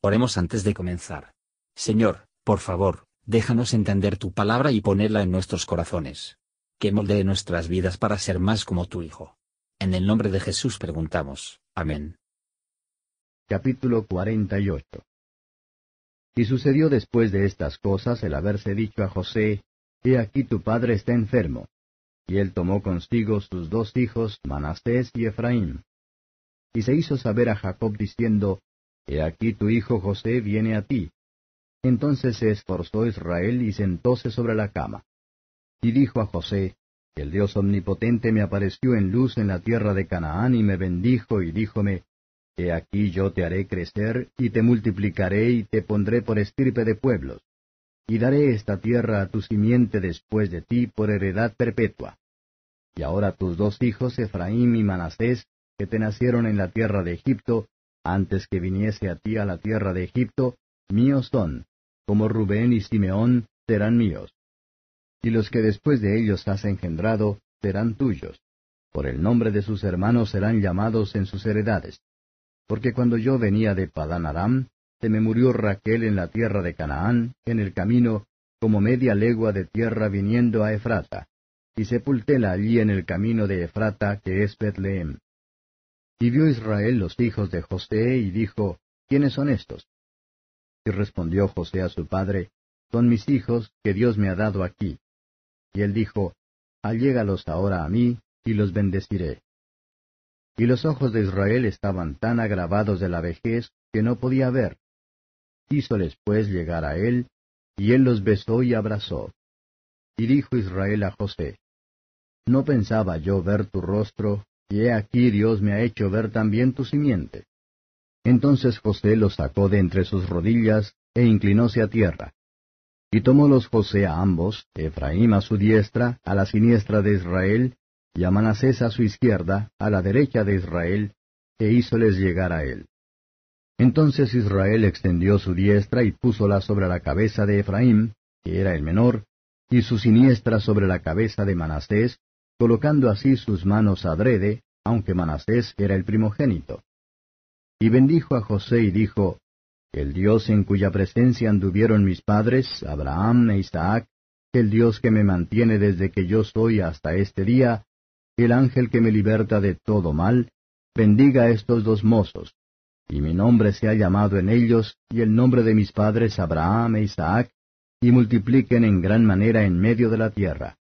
Oremos antes de comenzar. Señor, por favor, déjanos entender tu palabra y ponerla en nuestros corazones. Que moldee nuestras vidas para ser más como tu Hijo. En el nombre de Jesús preguntamos. Amén. Capítulo 48 Y sucedió después de estas cosas el haberse dicho a José, He aquí tu padre está enfermo. Y él tomó consigo sus dos hijos, Manastés y Efraín. Y se hizo saber a Jacob diciendo, Aquí tu hijo José viene a ti. Entonces se esforzó Israel y sentóse sobre la cama. Y dijo a José, El Dios omnipotente me apareció en luz en la tierra de Canaán y me bendijo y díjome, He aquí yo te haré crecer y te multiplicaré y te pondré por estirpe de pueblos. Y daré esta tierra a tu simiente después de ti por heredad perpetua. Y ahora tus dos hijos, Efraín y Manasés, que te nacieron en la tierra de Egipto, antes que viniese a ti a la tierra de Egipto, míos son, como Rubén y Simeón serán míos. Y los que después de ellos has engendrado serán tuyos. Por el nombre de sus hermanos serán llamados en sus heredades. Porque cuando yo venía de Padán Aram, se me murió Raquel en la tierra de Canaán, en el camino, como media legua de tierra viniendo a Efrata, y sepultéla allí en el camino de Efrata, que es Betlehem. Y vio Israel los hijos de José y dijo, ¿quiénes son estos? Y respondió José a su padre, Son mis hijos que Dios me ha dado aquí. Y él dijo, Allégalos ahora a mí, y los bendeciré. Y los ojos de Israel estaban tan agravados de la vejez que no podía ver. Hízoles pues llegar a él, y él los besó y abrazó. Y dijo Israel a José, No pensaba yo ver tu rostro, y aquí Dios me ha hecho ver también tu simiente. Entonces José los sacó de entre sus rodillas, e inclinóse a tierra. Y tomólos José a ambos, Efraín a su diestra, a la siniestra de Israel, y a Manasés a su izquierda, a la derecha de Israel, e hízoles llegar a él. Entonces Israel extendió su diestra y púsola sobre la cabeza de Efraín, que era el menor, y su siniestra sobre la cabeza de Manasés, colocando así sus manos adrede, aunque Manasés era el primogénito. Y bendijo a José y dijo, El Dios en cuya presencia anduvieron mis padres, Abraham e Isaac, el Dios que me mantiene desde que yo soy hasta este día, el ángel que me liberta de todo mal, bendiga a estos dos mozos, y mi nombre sea llamado en ellos, y el nombre de mis padres Abraham e Isaac, y multipliquen en gran manera en medio de la tierra.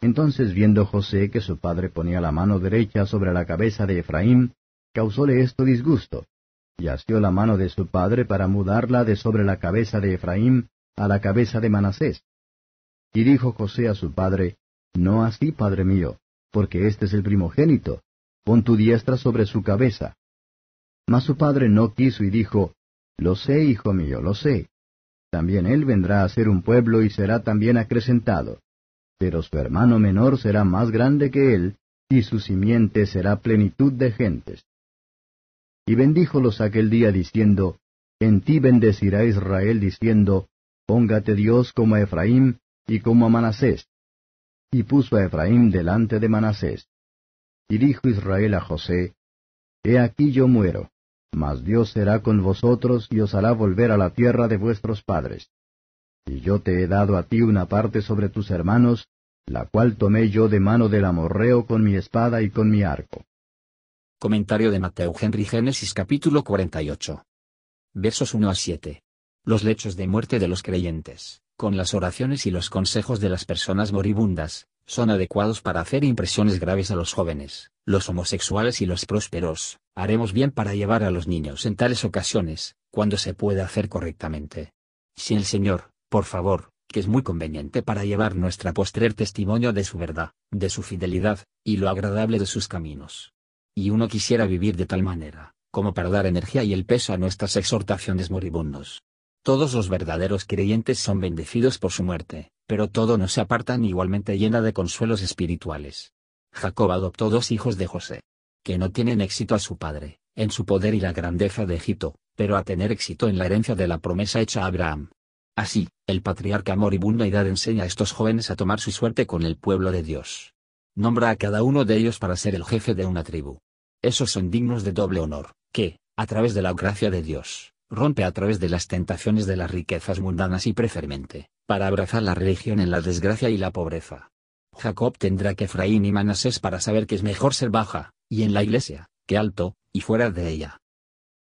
Entonces viendo José que su padre ponía la mano derecha sobre la cabeza de Efraín, causóle esto disgusto, y asió la mano de su padre para mudarla de sobre la cabeza de Efraín a la cabeza de Manasés. Y dijo José a su padre, No así, padre mío, porque este es el primogénito, pon tu diestra sobre su cabeza. Mas su padre no quiso y dijo, Lo sé, hijo mío, lo sé. También él vendrá a ser un pueblo y será también acrecentado pero su hermano menor será más grande que él, y su simiente será plenitud de gentes. Y bendíjolos aquel día diciendo, En ti bendecirá Israel diciendo, Póngate Dios como a Efraín y como a Manasés. Y puso a Efraín delante de Manasés. Y dijo Israel a José, He aquí yo muero, mas Dios será con vosotros y os hará volver a la tierra de vuestros padres y yo te he dado a ti una parte sobre tus hermanos, la cual tomé yo de mano del amorreo con mi espada y con mi arco. Comentario de Mateo Henry Génesis capítulo 48. Versos 1 a 7. Los lechos de muerte de los creyentes, con las oraciones y los consejos de las personas moribundas, son adecuados para hacer impresiones graves a los jóvenes, los homosexuales y los prósperos. Haremos bien para llevar a los niños en tales ocasiones, cuando se pueda hacer correctamente. Si el Señor, por favor, que es muy conveniente para llevar nuestra postrer testimonio de su verdad, de su fidelidad, y lo agradable de sus caminos. Y uno quisiera vivir de tal manera, como para dar energía y el peso a nuestras exhortaciones moribundos. Todos los verdaderos creyentes son bendecidos por su muerte, pero todo no se apartan igualmente llena de consuelos espirituales. Jacob adoptó dos hijos de José, que no tienen éxito a su padre, en su poder y la grandeza de Egipto, pero a tener éxito en la herencia de la promesa hecha a Abraham. Así, el patriarca moribundo Aidad enseña a estos jóvenes a tomar su suerte con el pueblo de Dios. Nombra a cada uno de ellos para ser el jefe de una tribu. Esos son dignos de doble honor, que, a través de la gracia de Dios, rompe a través de las tentaciones de las riquezas mundanas y prefermente, para abrazar la religión en la desgracia y la pobreza. Jacob tendrá que Efraín y Manasés para saber que es mejor ser baja, y en la iglesia, que alto, y fuera de ella.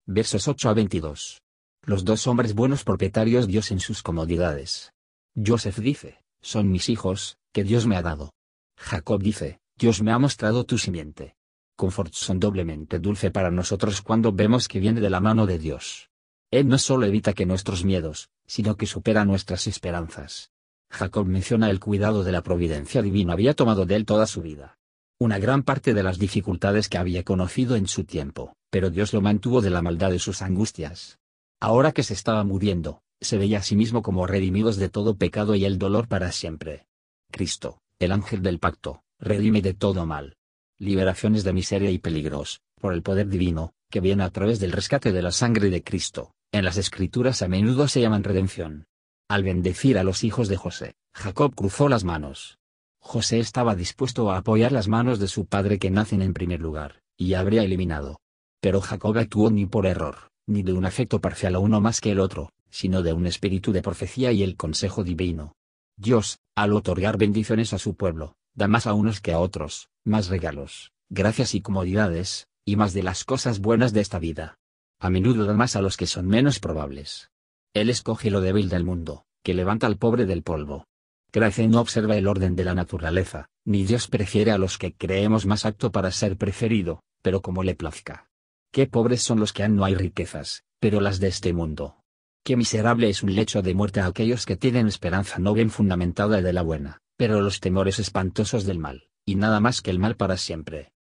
Versos 8 a 22. Los dos hombres buenos propietarios Dios en sus comodidades. Joseph dice, son mis hijos, que Dios me ha dado. Jacob dice, Dios me ha mostrado tu simiente. Confort son doblemente dulce para nosotros cuando vemos que viene de la mano de Dios. Él no solo evita que nuestros miedos, sino que supera nuestras esperanzas. Jacob menciona el cuidado de la providencia divina había tomado de él toda su vida. Una gran parte de las dificultades que había conocido en su tiempo, pero Dios lo mantuvo de la maldad de sus angustias. Ahora que se estaba muriendo, se veía a sí mismo como redimidos de todo pecado y el dolor para siempre. Cristo, el ángel del pacto, redime de todo mal. Liberaciones de miseria y peligros, por el poder divino, que viene a través del rescate de la sangre de Cristo, en las escrituras a menudo se llaman redención. Al bendecir a los hijos de José, Jacob cruzó las manos. José estaba dispuesto a apoyar las manos de su padre que nacen en primer lugar, y habría eliminado. Pero Jacob actuó ni por error, ni de un afecto parcial a uno más que el otro, sino de un espíritu de profecía y el consejo divino. Dios, al otorgar bendiciones a su pueblo, da más a unos que a otros, más regalos, gracias y comodidades, y más de las cosas buenas de esta vida. A menudo da más a los que son menos probables. Él escoge lo débil del mundo, que levanta al pobre del polvo. Gracia no observa el orden de la naturaleza, ni Dios prefiere a los que creemos más apto para ser preferido, pero como le plazca. Qué pobres son los que han no hay riquezas, pero las de este mundo. Qué miserable es un lecho de muerte a aquellos que tienen esperanza no bien fundamentada de la buena, pero los temores espantosos del mal, y nada más que el mal para siempre.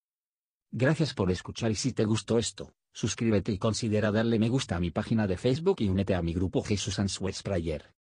Gracias por escuchar y si te gustó esto, suscríbete y considera darle me gusta a mi página de Facebook y únete a mi grupo Jesús Answers Prayer.